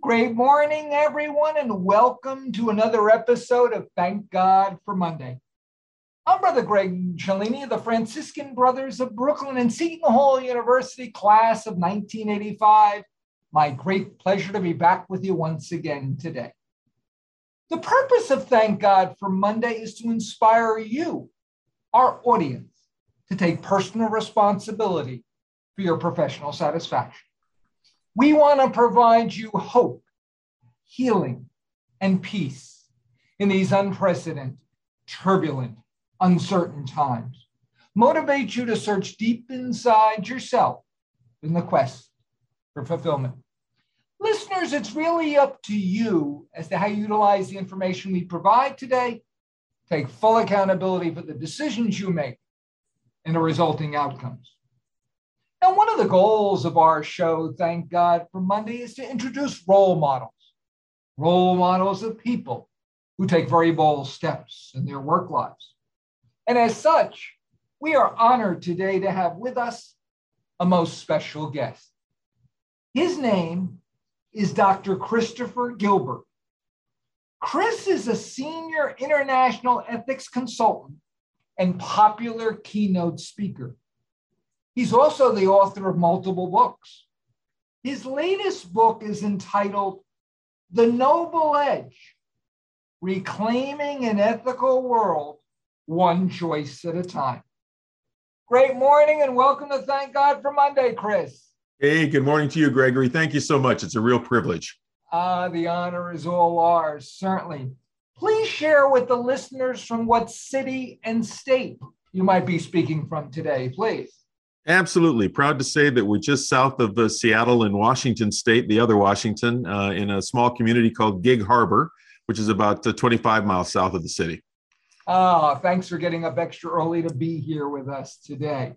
Great morning, everyone, and welcome to another episode of Thank God for Monday. I'm Brother Greg Cellini of the Franciscan Brothers of Brooklyn and Seton Hall University class of 1985. My great pleasure to be back with you once again today. The purpose of Thank God for Monday is to inspire you, our audience, to take personal responsibility for your professional satisfaction. We want to provide you hope, healing, and peace in these unprecedented, turbulent, uncertain times. Motivate you to search deep inside yourself in the quest for fulfillment. Listeners, it's really up to you as to how you utilize the information we provide today. Take full accountability for the decisions you make and the resulting outcomes. And one of the goals of our show, thank God for Monday, is to introduce role models, role models of people who take very bold steps in their work lives. And as such, we are honored today to have with us a most special guest. His name is Dr. Christopher Gilbert. Chris is a senior international ethics consultant and popular keynote speaker. He's also the author of multiple books. His latest book is entitled The Noble Edge Reclaiming an Ethical World, One Choice at a Time. Great morning and welcome to Thank God for Monday, Chris. Hey, good morning to you, Gregory. Thank you so much. It's a real privilege. Ah, uh, the honor is all ours, certainly. Please share with the listeners from what city and state you might be speaking from today, please. Absolutely. Proud to say that we're just south of uh, Seattle in Washington State, the other Washington, uh, in a small community called Gig Harbor, which is about uh, 25 miles south of the city. Ah, thanks for getting up extra early to be here with us today.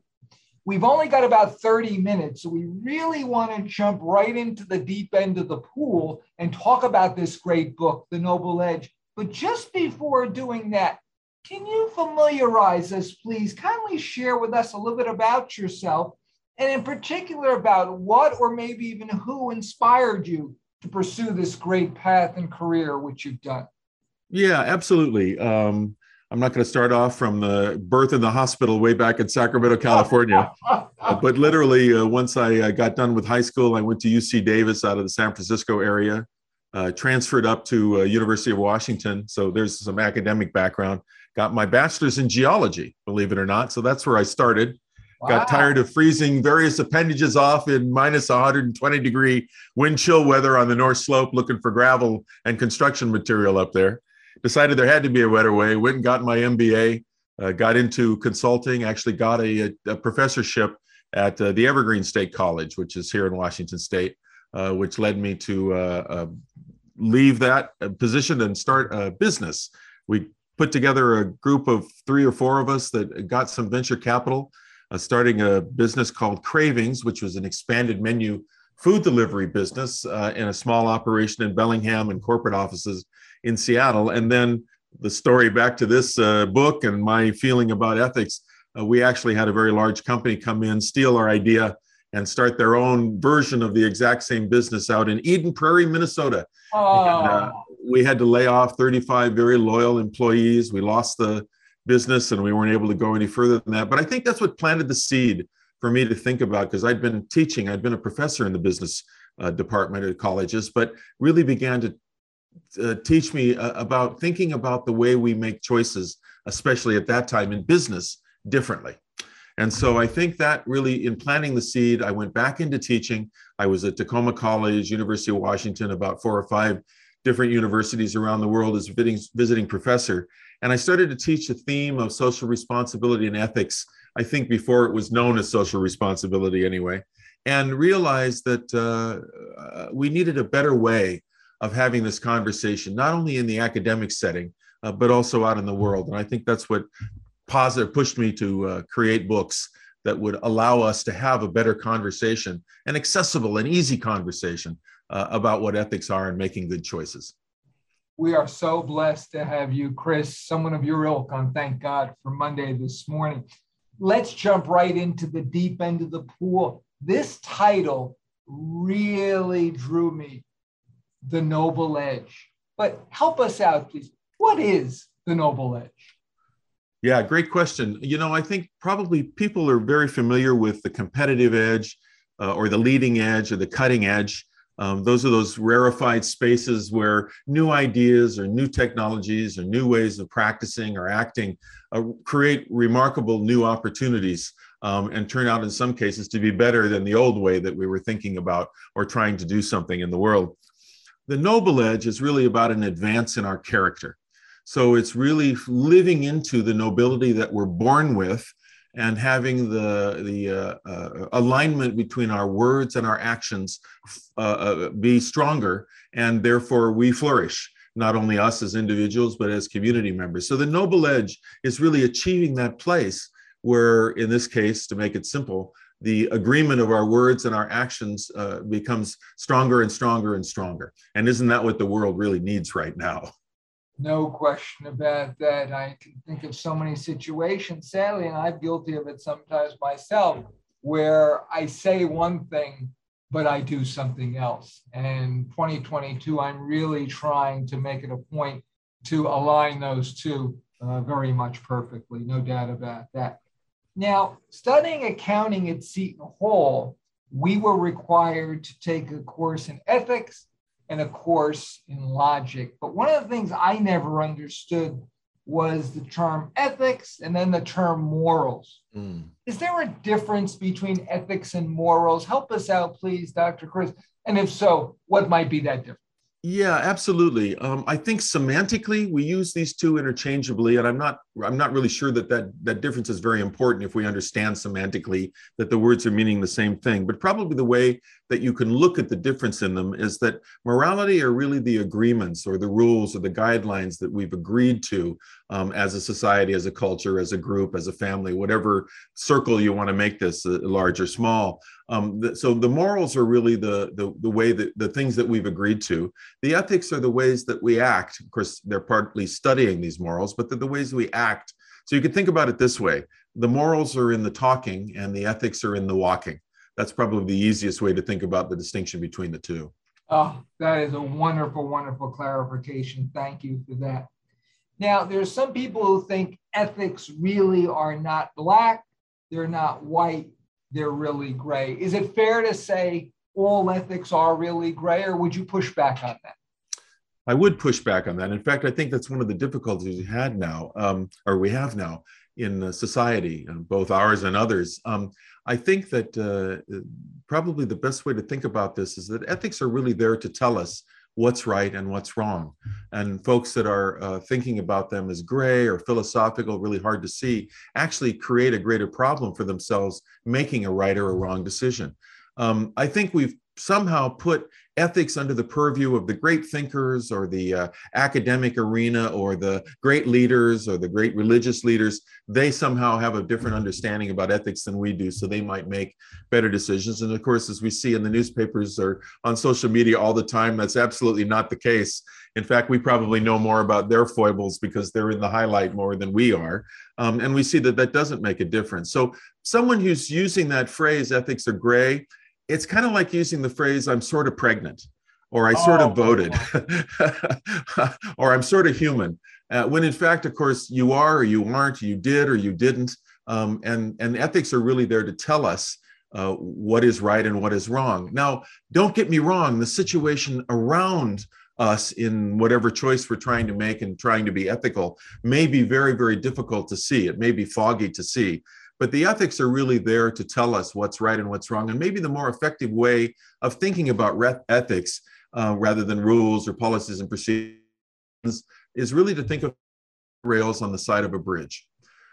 We've only got about 30 minutes, so we really want to jump right into the deep end of the pool and talk about this great book, The Noble Edge. But just before doing that, can you familiarize us, please? Kindly share with us a little bit about yourself, and in particular about what or maybe even who inspired you to pursue this great path and career which you've done. Yeah, absolutely. Um, I'm not going to start off from the birth in the hospital way back in Sacramento, California. but literally, uh, once I uh, got done with high school, I went to UC Davis out of the San Francisco area, uh, transferred up to uh, University of Washington. So there's some academic background got my bachelor's in geology, believe it or not. So that's where I started. Wow. Got tired of freezing various appendages off in minus 120 degree wind chill weather on the North Slope, looking for gravel and construction material up there. Decided there had to be a better way. Went and got my MBA. Uh, got into consulting. Actually, got a, a professorship at uh, the Evergreen State College, which is here in Washington State, uh, which led me to uh, uh, leave that uh, position and start a business. We put together a group of three or four of us that got some venture capital, uh, starting a business called Cravings, which was an expanded menu food delivery business uh, in a small operation in Bellingham and corporate offices in Seattle. And then the story back to this uh, book and my feeling about ethics, uh, we actually had a very large company come in, steal our idea, and start their own version of the exact same business out in Eden Prairie, Minnesota. Oh. And, uh, we had to lay off 35 very loyal employees. We lost the business and we weren't able to go any further than that. But I think that's what planted the seed for me to think about because I'd been teaching, I'd been a professor in the business uh, department at colleges, but really began to uh, teach me uh, about thinking about the way we make choices, especially at that time in business, differently. And so I think that really, in planting the seed, I went back into teaching. I was at Tacoma College, University of Washington, about four or five different universities around the world as visiting, visiting professor. And I started to teach the theme of social responsibility and ethics, I think before it was known as social responsibility anyway, and realized that uh, uh, we needed a better way of having this conversation, not only in the academic setting, uh, but also out in the world. And I think that's what positive pushed me to uh, create books that would allow us to have a better conversation, an accessible and easy conversation uh, about what ethics are and making good choices. We are so blessed to have you, Chris, someone of your ilk on Thank God for Monday this morning. Let's jump right into the deep end of the pool. This title really drew me the noble edge. But help us out, please. What is the noble edge? Yeah, great question. You know, I think probably people are very familiar with the competitive edge uh, or the leading edge or the cutting edge. Um, those are those rarefied spaces where new ideas or new technologies or new ways of practicing or acting uh, create remarkable new opportunities um, and turn out in some cases to be better than the old way that we were thinking about or trying to do something in the world. The noble edge is really about an advance in our character. So it's really living into the nobility that we're born with and having the the uh, uh, alignment between our words and our actions uh, uh, be stronger, and therefore we flourish. Not only us as individuals, but as community members. So the noble edge is really achieving that place where, in this case, to make it simple, the agreement of our words and our actions uh, becomes stronger and stronger and stronger. And isn't that what the world really needs right now? No question about that. I can think of so many situations, sadly, and I'm guilty of it sometimes myself, where I say one thing, but I do something else. And 2022, I'm really trying to make it a point to align those two uh, very much perfectly, no doubt about that. Now, studying accounting at Seton Hall, we were required to take a course in ethics and a course in logic. But one of the things I never understood was the term ethics and then the term morals. Mm. Is there a difference between ethics and morals? Help us out, please, Dr. Chris. And if so, what might be that difference? Yeah, absolutely. Um, I think semantically we use these two interchangeably, and I'm not I'm not really sure that that that difference is very important if we understand semantically that the words are meaning the same thing. But probably the way that you can look at the difference in them is that morality are really the agreements or the rules or the guidelines that we've agreed to um, as a society, as a culture, as a group, as a family, whatever circle you want to make this uh, large or small. Um, the, so the morals are really the, the the way that the things that we've agreed to. The ethics are the ways that we act. Of course, they're partly studying these morals, but they're the ways we act. So you can think about it this way: the morals are in the talking, and the ethics are in the walking that's probably the easiest way to think about the distinction between the two. Oh, that is a wonderful, wonderful clarification. Thank you for that. Now, there's some people who think ethics really are not black, they're not white, they're really gray. Is it fair to say all ethics are really gray, or would you push back on that? I would push back on that. In fact, I think that's one of the difficulties we had now, um, or we have now in society, uh, both ours and others. Um, I think that uh, probably the best way to think about this is that ethics are really there to tell us what's right and what's wrong. And folks that are uh, thinking about them as gray or philosophical, really hard to see, actually create a greater problem for themselves making a right or a wrong decision. Um, I think we've somehow put ethics under the purview of the great thinkers or the uh, academic arena or the great leaders or the great religious leaders. They somehow have a different understanding about ethics than we do so they might make better decisions. And of course as we see in the newspapers or on social media all the time that's absolutely not the case. In fact we probably know more about their foibles because they're in the highlight more than we are. Um, and we see that that doesn't make a difference. So someone who's using that phrase ethics are gray it's kind of like using the phrase i'm sort of pregnant or i sort oh, of voted or i'm sort of human uh, when in fact of course you are or you aren't you did or you didn't um, and and ethics are really there to tell us uh, what is right and what is wrong. Now don't get me wrong the situation around us in whatever choice we're trying to make and trying to be ethical may be very very difficult to see. It may be foggy to see but the ethics are really there to tell us what's right and what's wrong. And maybe the more effective way of thinking about ethics uh, rather than rules or policies and procedures is really to think of rails on the side of a bridge.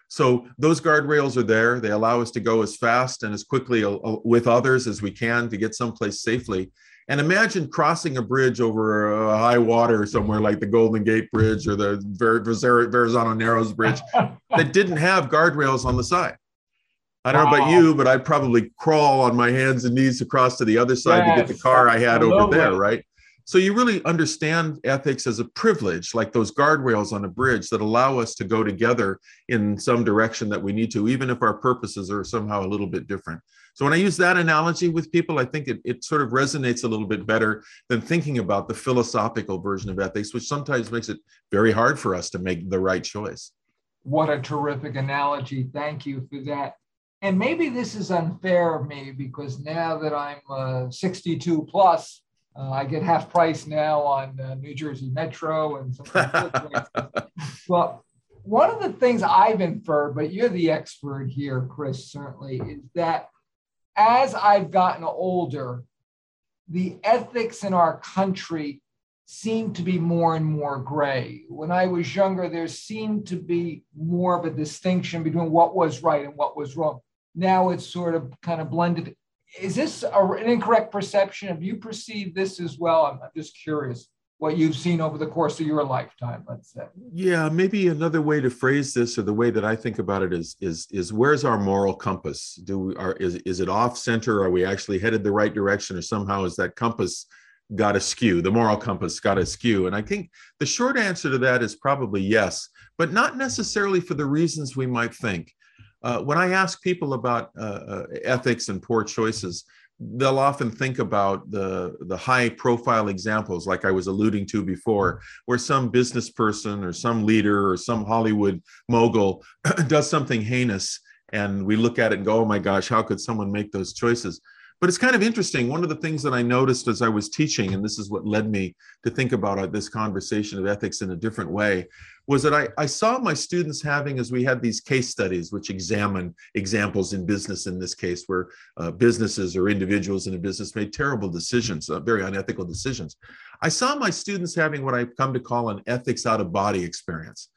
So those guardrails are there. They allow us to go as fast and as quickly uh, uh, with others as we can to get someplace safely. And imagine crossing a bridge over a high water somewhere like the Golden Gate Bridge or the Verrazano Narrows Bridge that didn't have guardrails on the side. I don't wow. know about you, but I'd probably crawl on my hands and knees across to the other side yes, to get the car I had over there, right? So you really understand ethics as a privilege, like those guardrails on a bridge that allow us to go together in some direction that we need to, even if our purposes are somehow a little bit different. So when I use that analogy with people, I think it, it sort of resonates a little bit better than thinking about the philosophical version of ethics, which sometimes makes it very hard for us to make the right choice. What a terrific analogy. Thank you for that. And maybe this is unfair of me because now that I'm uh, 62 plus, uh, I get half price now on uh, New Jersey Metro and some well, one of the things I've inferred, but you're the expert here, Chris, certainly, is that as I've gotten older, the ethics in our country seem to be more and more gray. When I was younger, there seemed to be more of a distinction between what was right and what was wrong. Now it's sort of kind of blended. Is this a, an incorrect perception? Have you perceived this as well? I'm, I'm just curious what you've seen over the course of your lifetime let's say yeah maybe another way to phrase this or the way that i think about it is is is where's our moral compass do we are is, is it off center are we actually headed the right direction or somehow is that compass got askew the moral compass got askew and i think the short answer to that is probably yes but not necessarily for the reasons we might think uh, when i ask people about uh, uh, ethics and poor choices they'll often think about the the high profile examples like i was alluding to before where some business person or some leader or some hollywood mogul does something heinous and we look at it and go oh my gosh how could someone make those choices but it's kind of interesting. One of the things that i noticed as i was teaching and this is what led me to think about uh, this conversation of ethics in a different way was that I, I saw my students having as we had these case studies which examine examples in business in this case where uh, businesses or individuals in a business made terrible decisions uh, very unethical decisions. I saw my students having what i've come to call an ethics out of body experience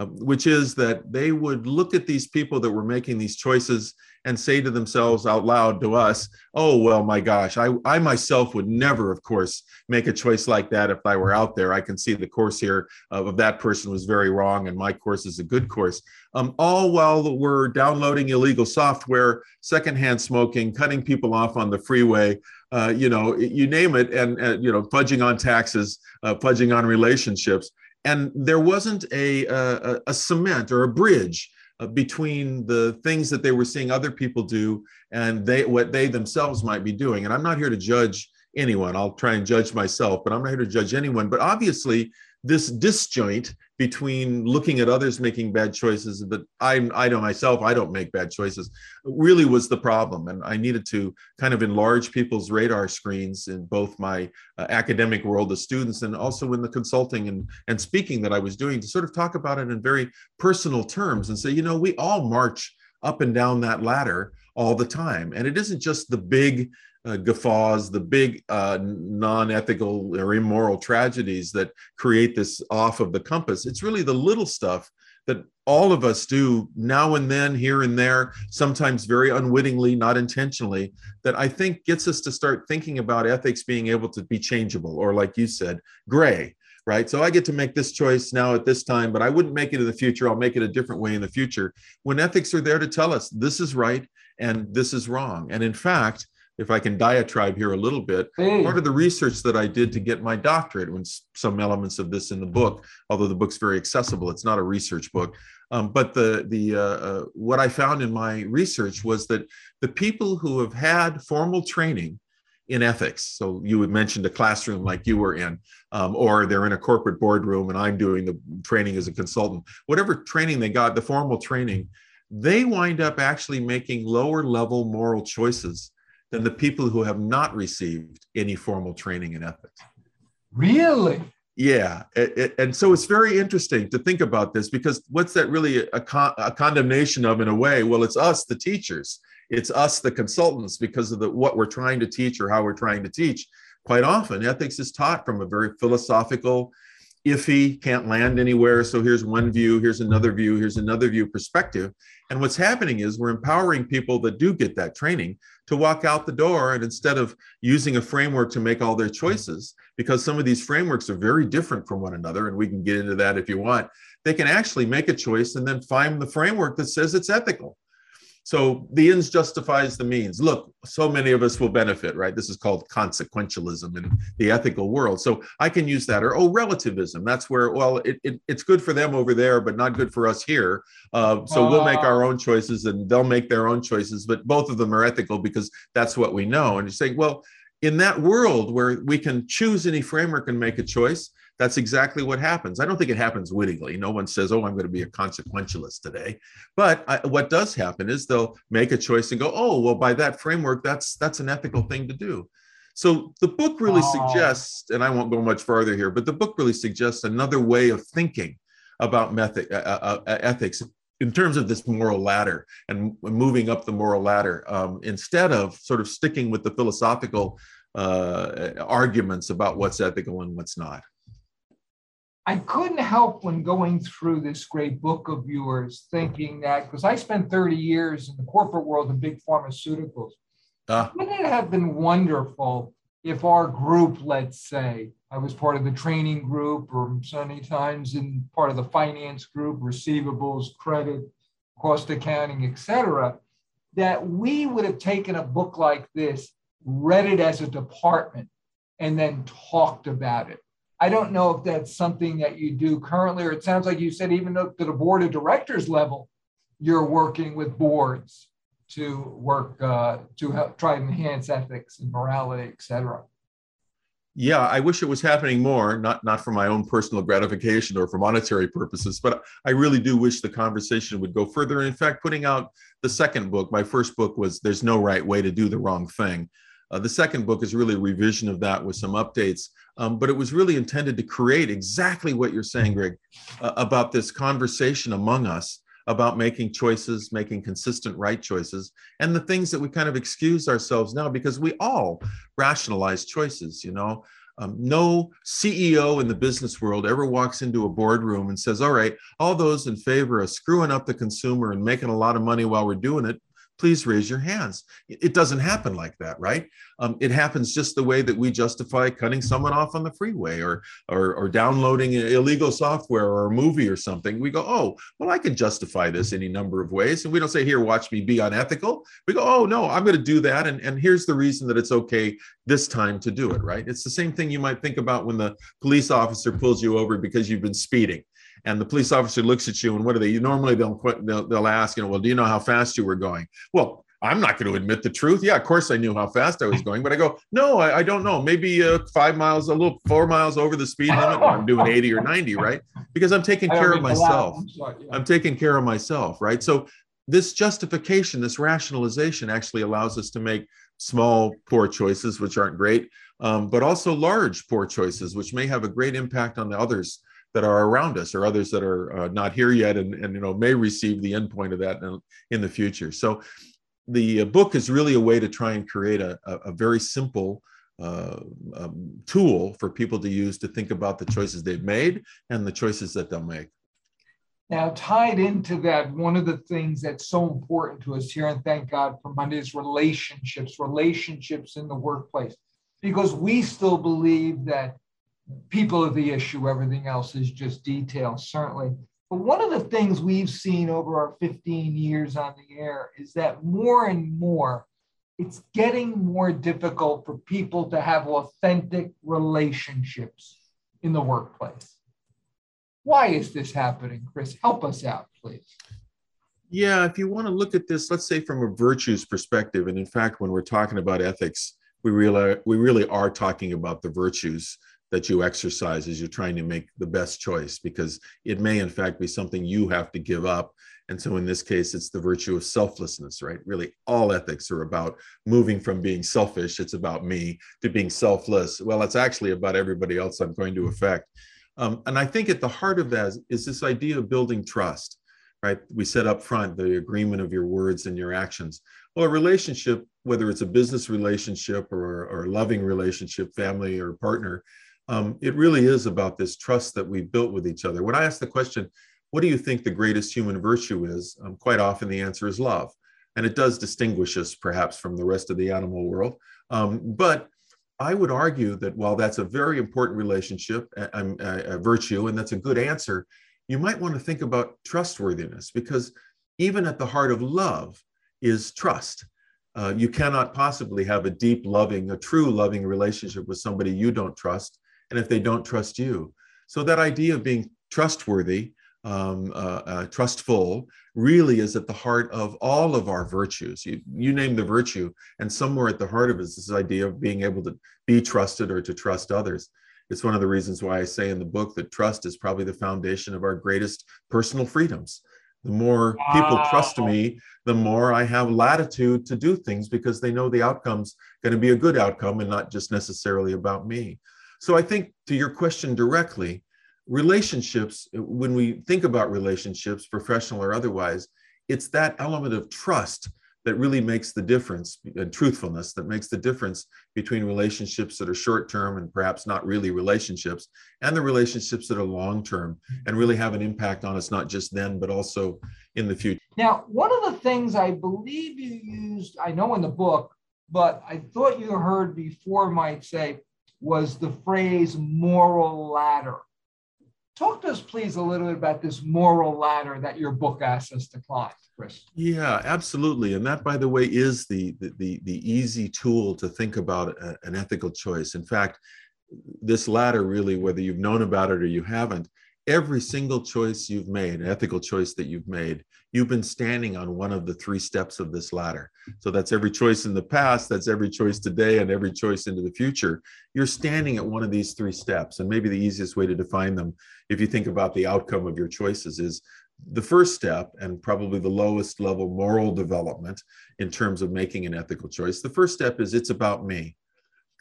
uh, which is that they would look at these people that were making these choices and say to themselves out loud to us, oh, well, my gosh, I, I myself would never, of course, make a choice like that if I were out there. I can see the course here of, of that person was very wrong and my course is a good course. Um, all while we're downloading illegal software, secondhand smoking, cutting people off on the freeway, uh, you know, you name it, and, and you know, fudging on taxes, uh, fudging on relationships. And there wasn't a, a, a cement or a bridge uh, between the things that they were seeing other people do and they what they themselves might be doing. And i'm not here to judge anyone. I'll try and judge myself but i'm not here to judge anyone. But obviously this disjoint between looking at others making bad choices but i i know myself i don't make bad choices really was the problem. And i needed to kind of enlarge people's radar screens in both my uh, academic world the students and also in the consulting and and speaking that i was doing to sort of talk about it in very personal terms and say you know we all march up and down that ladder all the time. And it isn't just the big uh, guffaws, the big uh, non ethical or immoral tragedies that create this off of the compass. It's really the little stuff that all of us do now and then, here and there, sometimes very unwittingly, not intentionally, that I think gets us to start thinking about ethics being able to be changeable, or like you said, gray. Right. So I get to make this choice now at this time, but I wouldn't make it in the future. I'll make it a different way in the future. When ethics are there to tell us this is right and this is wrong. And in fact, if I can diatribe here a little bit, hey. part of the research that I did to get my doctorate, when some elements of this in the book, although the book's very accessible, it's not a research book. Um, but the the uh, uh, what I found in my research was that the people who have had formal training in ethics, so you had mentioned a classroom like you were in, um, or they're in a corporate boardroom and I'm doing the training as a consultant, whatever training they got, the formal training, they wind up actually making lower level moral choices than the people who have not received any formal training in ethics. Really? Yeah. It, it, and so it's very interesting to think about this because what's that really a, con- a, condemnation of in a way? Well, it's us, the teachers. It's us, the consultants, because of the, what we're trying to teach or how we're trying to teach. Quite often, ethics is taught from a very philosophical, iffy, can't land anywhere. So here's one view, here's another view, here's another view perspective. And what's happening is we're empowering people that do get that training to walk out the door. And instead of using a framework to make all their choices, because some of these frameworks are very different from one another, and we can get into that if you want, they can actually make a choice and then find the framework that says it's ethical. So the ends justifies the means. Look, so many of us will benefit, right? This is called consequentialism in the ethical world. So I can use that. Or, oh, relativism. That's where, well, it, it it's good for them over there, but not good for us here. Uh, so we'll make our own choices and they'll make their own choices. But both of them are ethical because that's what we know. And you say, well, in that world where we can choose any framework and make a choice, that's exactly what happens. I don't think it happens wittingly. No one says, "Oh, I'm going to be a consequentialist today." But I, what does happen is they'll make a choice and go, "Oh, well, by that framework, that's that's an ethical thing to do." So the book really oh. suggests, and I won't go much farther here, but the book really suggests another way of thinking about method, uh, uh, uh, ethics in terms of this moral ladder and moving up the moral ladder um, instead of sort of sticking with the philosophical uh, arguments about what's ethical and what's not. I couldn't help when going through this great book of yours thinking that because I spent 30 years in the corporate world of big pharmaceuticals. Uh, wouldn't it have been wonderful if our group, let's say, I was part of the training group or many times in part of the finance group, receivables, credit, cost accounting, etc., that we would have taken a book like this, read it as a department, and then talked about it I don't know if that's something that you do currently, or it sounds like you said even at the board of directors level, you're working with boards to work uh, to help try to enhance ethics and morality, et cetera. Yeah, I wish it was happening more, not not for my own personal gratification or for monetary purposes, but I really do wish the conversation would go further. In fact, putting out the second book, my first book was "There's No Right Way to Do the Wrong Thing." Uh, the second book is really a revision of that with some updates, um, but it was really intended to create exactly what you're saying, Greg, uh, about this conversation among us about making choices, making consistent right choices, and the things that we kind of excuse ourselves now because we all rationalize choices, you know. Um, no CEO in the business world ever walks into a boardroom and says, All right, all those in favor of screwing up the consumer and making a lot of money while we're doing it, please raise your hands. It doesn't happen like that, right? Um, it happens just the way that we justify cutting someone off on the freeway or, or, or downloading illegal software or a movie or something. We go, oh, well, I can justify this any number of ways. And we don't say, here, watch me be unethical. We go, oh, no, I'm going to do that. And, and here's the reason that it's okay this time to do it, right? It's the same thing you might think about when the police officer pulls you over because you've been speeding and the police officer looks at you and what do they normally they'll they'll, they'll ask you know well do you know how fast you were going well I'm not going to admit the truth. Yeah, of course I knew how fast I was going, but I go, no, I, I don't know. Maybe uh, five miles, a little four miles over the speed limit. I'm doing 80 or 90, right? Because I'm taking care of myself. I'm taking care of myself, right? So this justification, this rationalization actually allows us to make small, poor choices, which aren't great, um, but also large, poor choices, which may have a great impact on the others that are around us or others that are uh, not here yet and, and you know may receive the endpoint of that in, in the future. So the uh, book is really a way to try and create a, a, very simple uh, um, tool for people to use to think about the choices they've made and the choices that they'll make. Now, tied into that, one of the things that's so important to us here, and thank God for Monday, is relationships, relationships in the workplace, because we still believe that people are the issue. Everything else is just detail, certainly. But one of the things we've seen over our 15 years on the air is that more and more, it's getting more difficult for people to have authentic relationships in the workplace. Why is this happening, Chris? Help us out, please. Yeah, if you want to look at this, let's say from a virtues perspective, and in fact, when we're talking about ethics, we really we really are talking about the virtues that you exercise as you're trying to make the best choice because it may in fact be something you have to give up. And so in this case it's the virtue of selflessness right? Really all ethics are about moving from being selfish it's about me to being selfless. Well it's actually about everybody else i'm going to affect. Um, and i think at the heart of that is, is this idea of building trust right? We said up front the agreement of your words and your actions. Well a relationship whether it's a business relationship or, or a loving relationship family or partner um, it really is about this trust that we've built with each other. When I ask the question, what do you think the greatest human virtue is? Um, quite often the answer is love. And it does distinguish us perhaps from the rest of the animal world. Um, but I would argue that while that's a very important relationship, a, a, a virtue, and that's a good answer, you might want to think about trustworthiness because even at the heart of love is trust. Uh, you cannot possibly have a deep, loving, a true loving relationship with somebody you don't trust, and if they don't trust you. So that idea of being trustworthy, um, uh, uh, trustful, really is at the heart of all of our virtues. You, you name the virtue, and somewhere at the heart of it is this idea of being able to be trusted or to trust others. It's one of the reasons why I say in the book that trust is probably the foundation of our greatest personal freedoms. The more wow. people trust me, the more I have latitude to do things because they know the outcome's going to be a good outcome and not just necessarily about me. So I think to your question directly, relationships, when we think about relationships, professional or otherwise, it's that element of trust that really makes the difference and truthfulness that makes the difference between relationships that are short term and perhaps not really relationships and the relationships that are long term mm-hmm. and really have an impact on us not just then but also in the future. Now one of the things i believe you used i know in the book but i thought you heard before might say was the phrase moral ladder talk to us please a little bit about this moral ladder that your book asks us to climb Chris. Yeah, absolutely. And that, by the way, is the, the, the, easy tool to think about a, an ethical choice. In fact, this ladder really, whether you've known about it or you haven't, every single choice you've made, ethical choice that you've made, you've been standing on one of the three steps of this ladder. So that's every choice in the past, that's every choice today, and every choice into the future. You're standing at one of these three steps. And maybe the easiest way to define them, if you think about the outcome of your choices, is the first step and probably the lowest level moral development in terms of making an ethical choice. The first step is it's about me.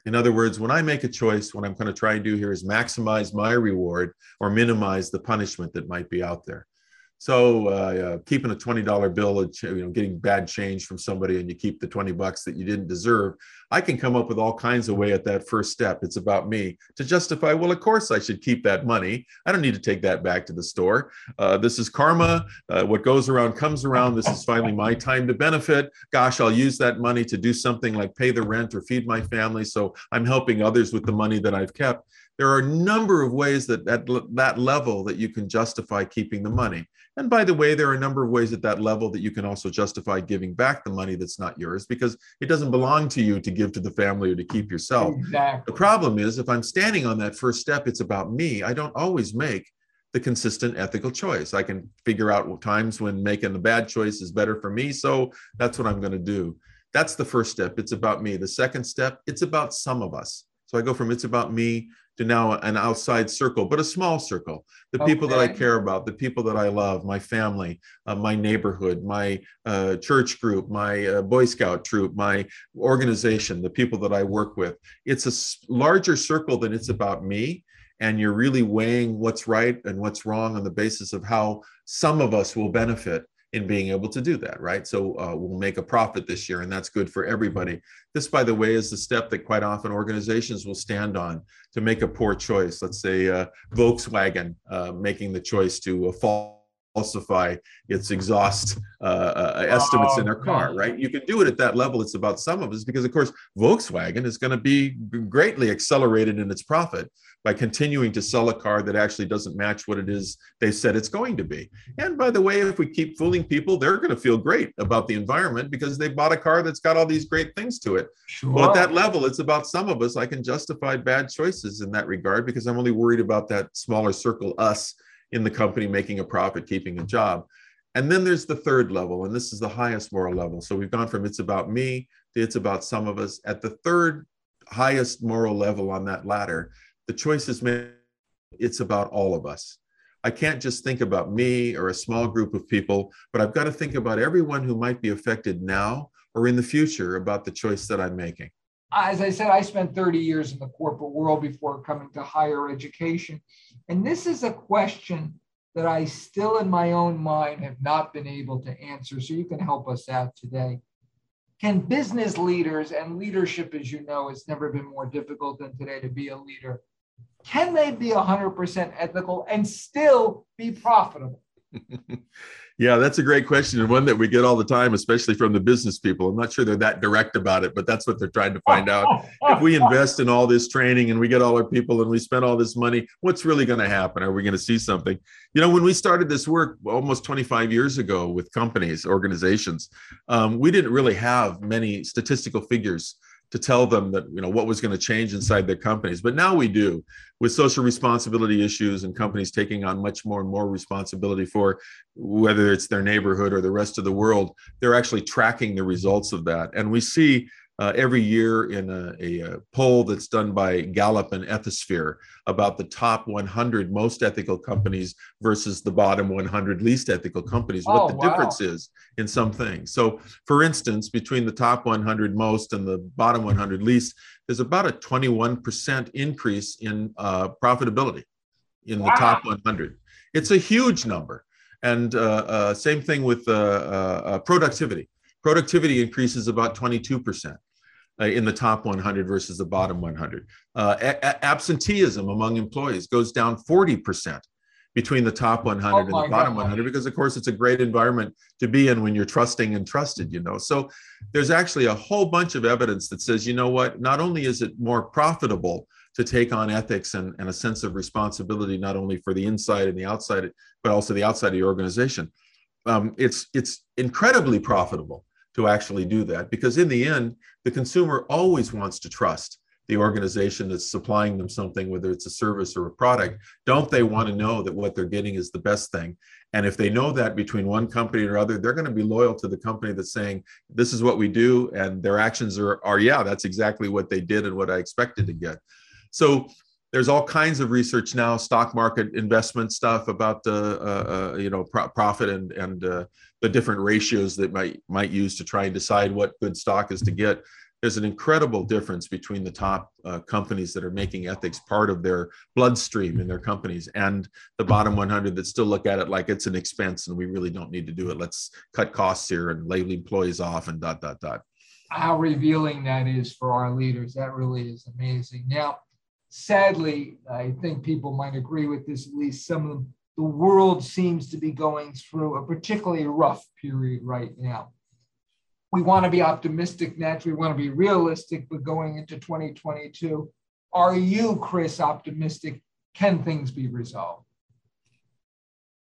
In other words, when I make a choice, what I'm going to try and do here is maximize my reward or minimize the punishment that might be out there. So uh, uh, keeping a twenty dollar bill, you know, getting bad change from somebody, and you keep the twenty bucks that you didn't deserve. I can come up with all kinds of way at that first step. It's about me to justify. Well, of course I should keep that money. I don't need to take that back to the store. Uh, this is karma. Uh, what goes around comes around. This is finally my time to benefit. Gosh, I'll use that money to do something like pay the rent or feed my family. So I'm helping others with the money that I've kept. There are a number of ways that at that level that you can justify keeping the money. And by the way, there are a number of ways at that level that you can also justify giving back the money that's not yours because it doesn't belong to you to give to the family or to keep yourself. Exactly. The problem is if I'm standing on that first step, it's about me. I don't always make the consistent ethical choice. I can figure out times when making the bad choice is better for me. So that's what I'm going to do. That's the first step. It's about me. The second step, it's about some of us. So I go from it's about me to now an outside circle, but a small circle. The okay. people that I care about, the people that I love, my family, uh, my neighborhood, my uh, church group, my uh, Boy Scout troop, my organization, the people that I work with. It's a larger circle than it's about me. And you're really weighing what's right and what's wrong on the basis of how some of us will benefit in being able to do that, right? So uh, we'll make a profit this year, and that's good for everybody. This, by the way, is the step that quite often organizations will stand on to make a poor choice. Let's say uh, Volkswagen uh, making the choice to uh, falsify its exhaust uh, uh, estimates oh, in their car, right? You can do it at that level. It's about some of us because, of course, Volkswagen is going to be greatly accelerated in its profit by continuing to sell a car that actually doesn't match what it is they said it's going to be. And by the way, if we keep fooling people, they're going to feel great about the environment because they bought a car that's got all these great things to it. Sure. Well, at that level, it's about some of us. I can justify bad choices in that regard because I'm only worried about that smaller circle, us in the company making a profit, keeping a job. And then there's the third level, and this is the highest moral level. So we've gone from it's about me to it's about some of us. At the third highest moral level on that ladder, the choice is made, it's about all of us. I can't just think about me or a small group of people, but I've got to think about everyone who might be affected now or in the future about the choice that I'm making. As I said, I spent 30 years in the corporate world before coming to higher education. And this is a question that I still, in my own mind, have not been able to answer. So you can help us out today. Can business leaders and leadership, as you know, has never been more difficult than today to be a leader can they be 100% ethical and still be profitable? Yeah, that's a great question and one that we get all the time, especially from the business people. I'm not sure they're that direct about it, but that's what they're trying to find out. if we invest in all this training and we get all our people and we spend all this money, what's really going to happen? Are we going to see something? You know, when we started this work almost 25 years ago with companies, organizations, um, we didn't really have many statistical figures to tell them that you know what was going to change inside their companies. But now we do with social responsibility issues and companies taking on much more and more responsibility for whether it's their neighborhood or the rest of the world they're actually tracking the results of that. And we see uh, every year in a, a, a, poll that's done by Gallup and Ethisphere about the top 100 most ethical companies versus the bottom 100 least ethical companies, what oh, the wow. difference is in some things. So, for instance, between the top 100 most and the bottom 100 least, there's about a 21% increase in uh, profitability in wow. the top 100. It's a huge number. And uh, uh same thing with uh, uh, productivity productivity increases about 22% uh, in the top 100 versus the bottom 100. Uh, a- absenteeism among employees goes down 40% between the top 100 oh and the bottom God. 100 because of course it's a great environment to be in when you're trusting and trusted you know so there's actually a whole bunch of evidence that says you know what not only is it more profitable to take on ethics and, and a sense of responsibility not only for the inside and the outside but also the outside of your organization um, it's it's incredibly profitable to actually do that because in the end the consumer always wants to trust the organization that's supplying them something whether it's a service or a product. Don't they want to know that what they're getting is the best thing? And if they know that between one company or other they're going to be loyal to the company that's saying this is what we do and their actions are, are yeah that's exactly what they did and what i expected to get. So there's all kinds of research now, stock market investment stuff about the uh, uh, you know pro- profit and and uh, the different ratios that might might use to try and decide what good stock is to get. There's an incredible difference between the top uh, companies that are making ethics part of their bloodstream in their companies and the bottom 100 that still look at it like it's an expense and we really don't need to do it. Let's cut costs here and lay employees off and dot dot dot. How revealing that is for our leaders. That really is amazing. Now sadly, I think people might agree with this, at least some of them, the world seems to be going through a particularly rough period right now. We want to be optimistic naturally, we want to be realistic, but going into 2022, are you, Chris, optimistic? Can things be resolved?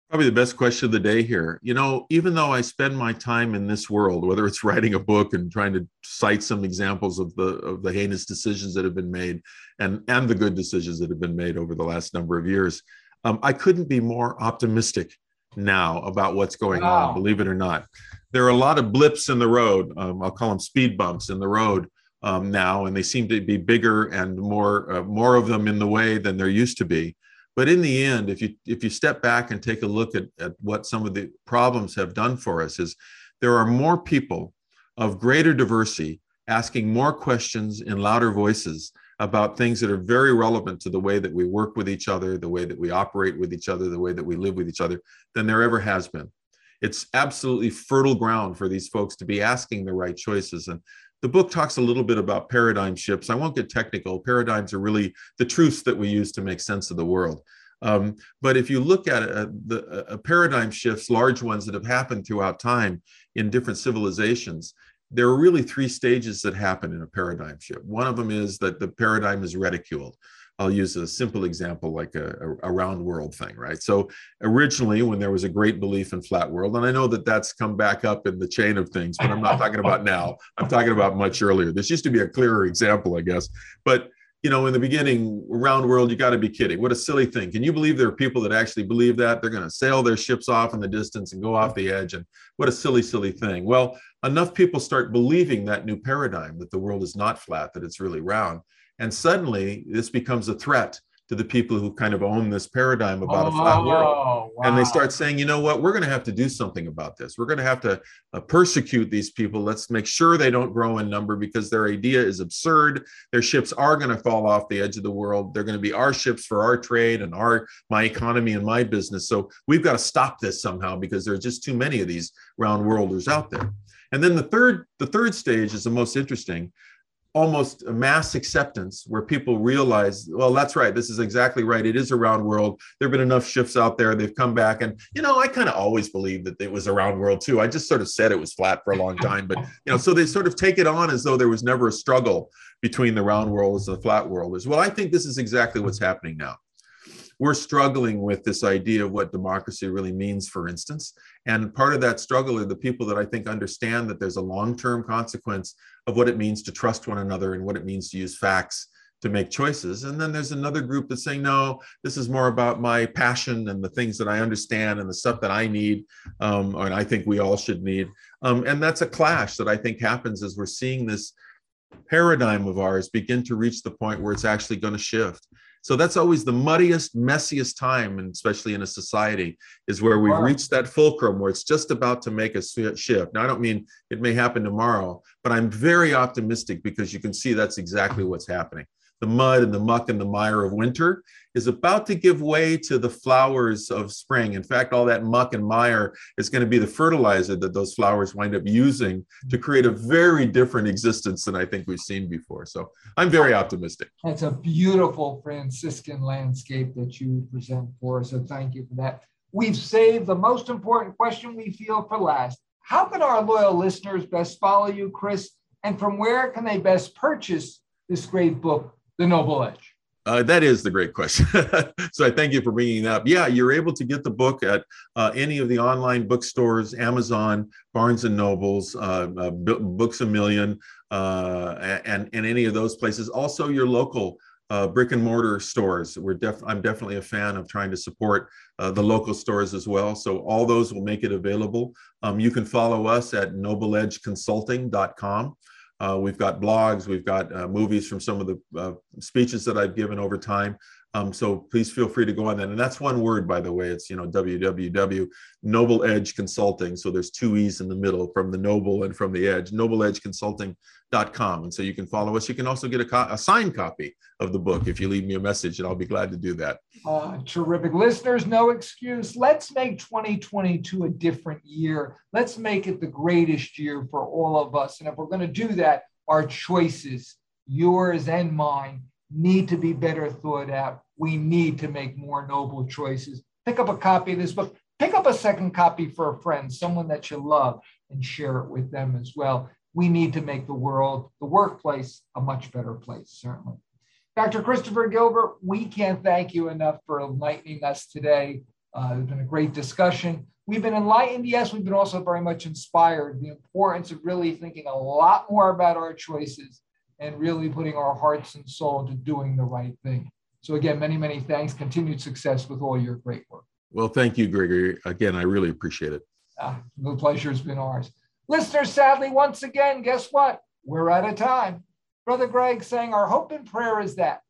Probably the best question of the day here. You know, even though I spend my time in this world, whether it's writing a book and trying to cite some examples of the of the heinous decisions that have been made, and and the good decisions that have been made over the last number of years, um, I couldn't be more optimistic now about what's going wow. on. Believe it or not, there are a lot of blips in the road. Um, I'll call them speed bumps in the road um, now, and they seem to be bigger and more uh, more of them in the way than there used to be. But in the end, if you if you step back and take a look at, at what some of the problems have done for us, is there are more people of greater diversity asking more questions in louder voices about things that are very relevant to the way that we work with each other, the way that we operate with each other, the way that we live with each other, than there ever has been. It's absolutely fertile ground for these folks to be asking the right choices. And the book talks a little bit about paradigm shifts. I won't get technical. Paradigms are really the truths that we use to make sense of the world. Um, but if you look at uh, the uh, paradigm shifts, large ones that have happened throughout time in different civilizations, there are really three stages that happen in a paradigm shift. One of them is that the paradigm is ridiculed. I'll use a simple example like a, a, round world thing, right? So originally, when there was a great belief in flat world, and I know that that's come back up in the chain of things, but I'm not talking about now. I'm talking about much earlier. This used to be a clearer example, I guess. But you know, in the beginning, round world, you got to be kidding. What a silly thing. Can you believe there are people that actually believe that? They're going to sail their ships off in the distance and go off the edge. And what a silly, silly thing. Well, enough people start believing that new paradigm that the world is not flat, that it's really round. And suddenly this becomes a threat to the people who kind of own this paradigm about oh, a flat world. Wow. And they start saying, you know what, we're going to have to do something about this. We're going to have to uh, persecute these people. Let's make sure they don't grow in number because their idea is absurd. Their ships are going to fall off the edge of the world. They're going to be our ships for our trade and our my economy and my business. So we've got to stop this somehow because there's just too many of these round worlders out there. And then the third the third stage is the most interesting almost a mass acceptance where people realize, well, that's right. This is exactly right. It is a round world. There have been enough shifts out there. They've come back. And, you know, I kind of always believed that it was a round world too. I just sort of said it was flat for a long time. But, you know, so they sort of take it on as though there was never a struggle between the round world and the flat world. As well, I think this is exactly what's happening now we're struggling with this idea of what democracy really means, for instance. And part of that struggle are the people that I think understand that there's a long term consequence of what it means to trust one another and what it means to use facts to make choices. And then there's another group that's saying, no, this is more about my passion and the things that I understand and the stuff that I need, um, and I think we all should need. Um, and that's a clash that I think happens as we're seeing this paradigm of ours begin to reach the point where it's actually going to shift. So that's always the muddiest, messiest time, and especially in a society, is where we wow. reach that fulcrum where it's just about to make a shift. Now, I don't mean it may happen tomorrow, but I'm very optimistic because you can see that's exactly what's happening the mud and the muck and the mire of winter is about to give way to the flowers of spring. In fact, all that muck and mire is going to be the fertilizer that those flowers wind up using to create a very different existence than I think we've seen before. So I'm very optimistic. That's a beautiful Franciscan landscape that you present for us. So thank you for that. We've saved the most important question we feel for last. How can our loyal listeners best follow you, Chris? And from where can they best purchase this great book, the noble edge? Uh, that is the great question. so I thank you for bringing that up. Yeah, you're able to get the book at uh, any of the online bookstores, Amazon, Barnes and Nobles, uh, uh Books a Million, uh, and, and any of those places. Also, your local uh, brick and mortar stores. We're def- I'm definitely a fan of trying to support the local stores as well. So all those will make it available. Um, you can follow us at nobleedgeconsulting.com. Uh, we've got blogs, we've got uh, movies from some of the uh, speeches that I've given over time. Um, so please feel free to go on that. And that's one word, by the way. It's you know www Noble Edge Consulting. So there's two e's in the middle from the noble and from the edge. NobleEdgeConsulting.com. And so you can follow us. You can also get a, co- a signed copy of the book if you leave me a message, and I'll be glad to do that. Uh, terrific, listeners. No excuse. Let's make 2022 a different year. Let's make it the greatest year for all of us. And if we're going to do that, our choices, yours and mine need to be better thought out. We need to make more noble choices. Pick up a copy of this book. Pick up a second copy for a friend, someone that you love, and share it with them as well. We need to make the world, the workplace, a much better place, certainly. Dr. Christopher Gilbert, we can't thank you enough for enlightening us today. Uh, it's been a great discussion. We've been enlightened, yes, we've been also very much inspired. The importance of really thinking a lot more about our choices and really putting our hearts and soul to doing the right thing. So, again, many, many thanks. Continued success with all your great work. Well, thank you, Gregory. Again, I really appreciate it. Ah, the pleasure has been ours. Listeners, sadly, once again, guess what? We're out of time. Brother Greg saying our hope and prayer is that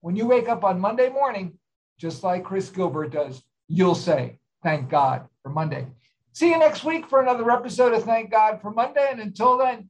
when you wake up on Monday morning, just like Chris Gilbert does, you'll say, Thank God for Monday. See you next week for another episode of Thank God for Monday. And until then,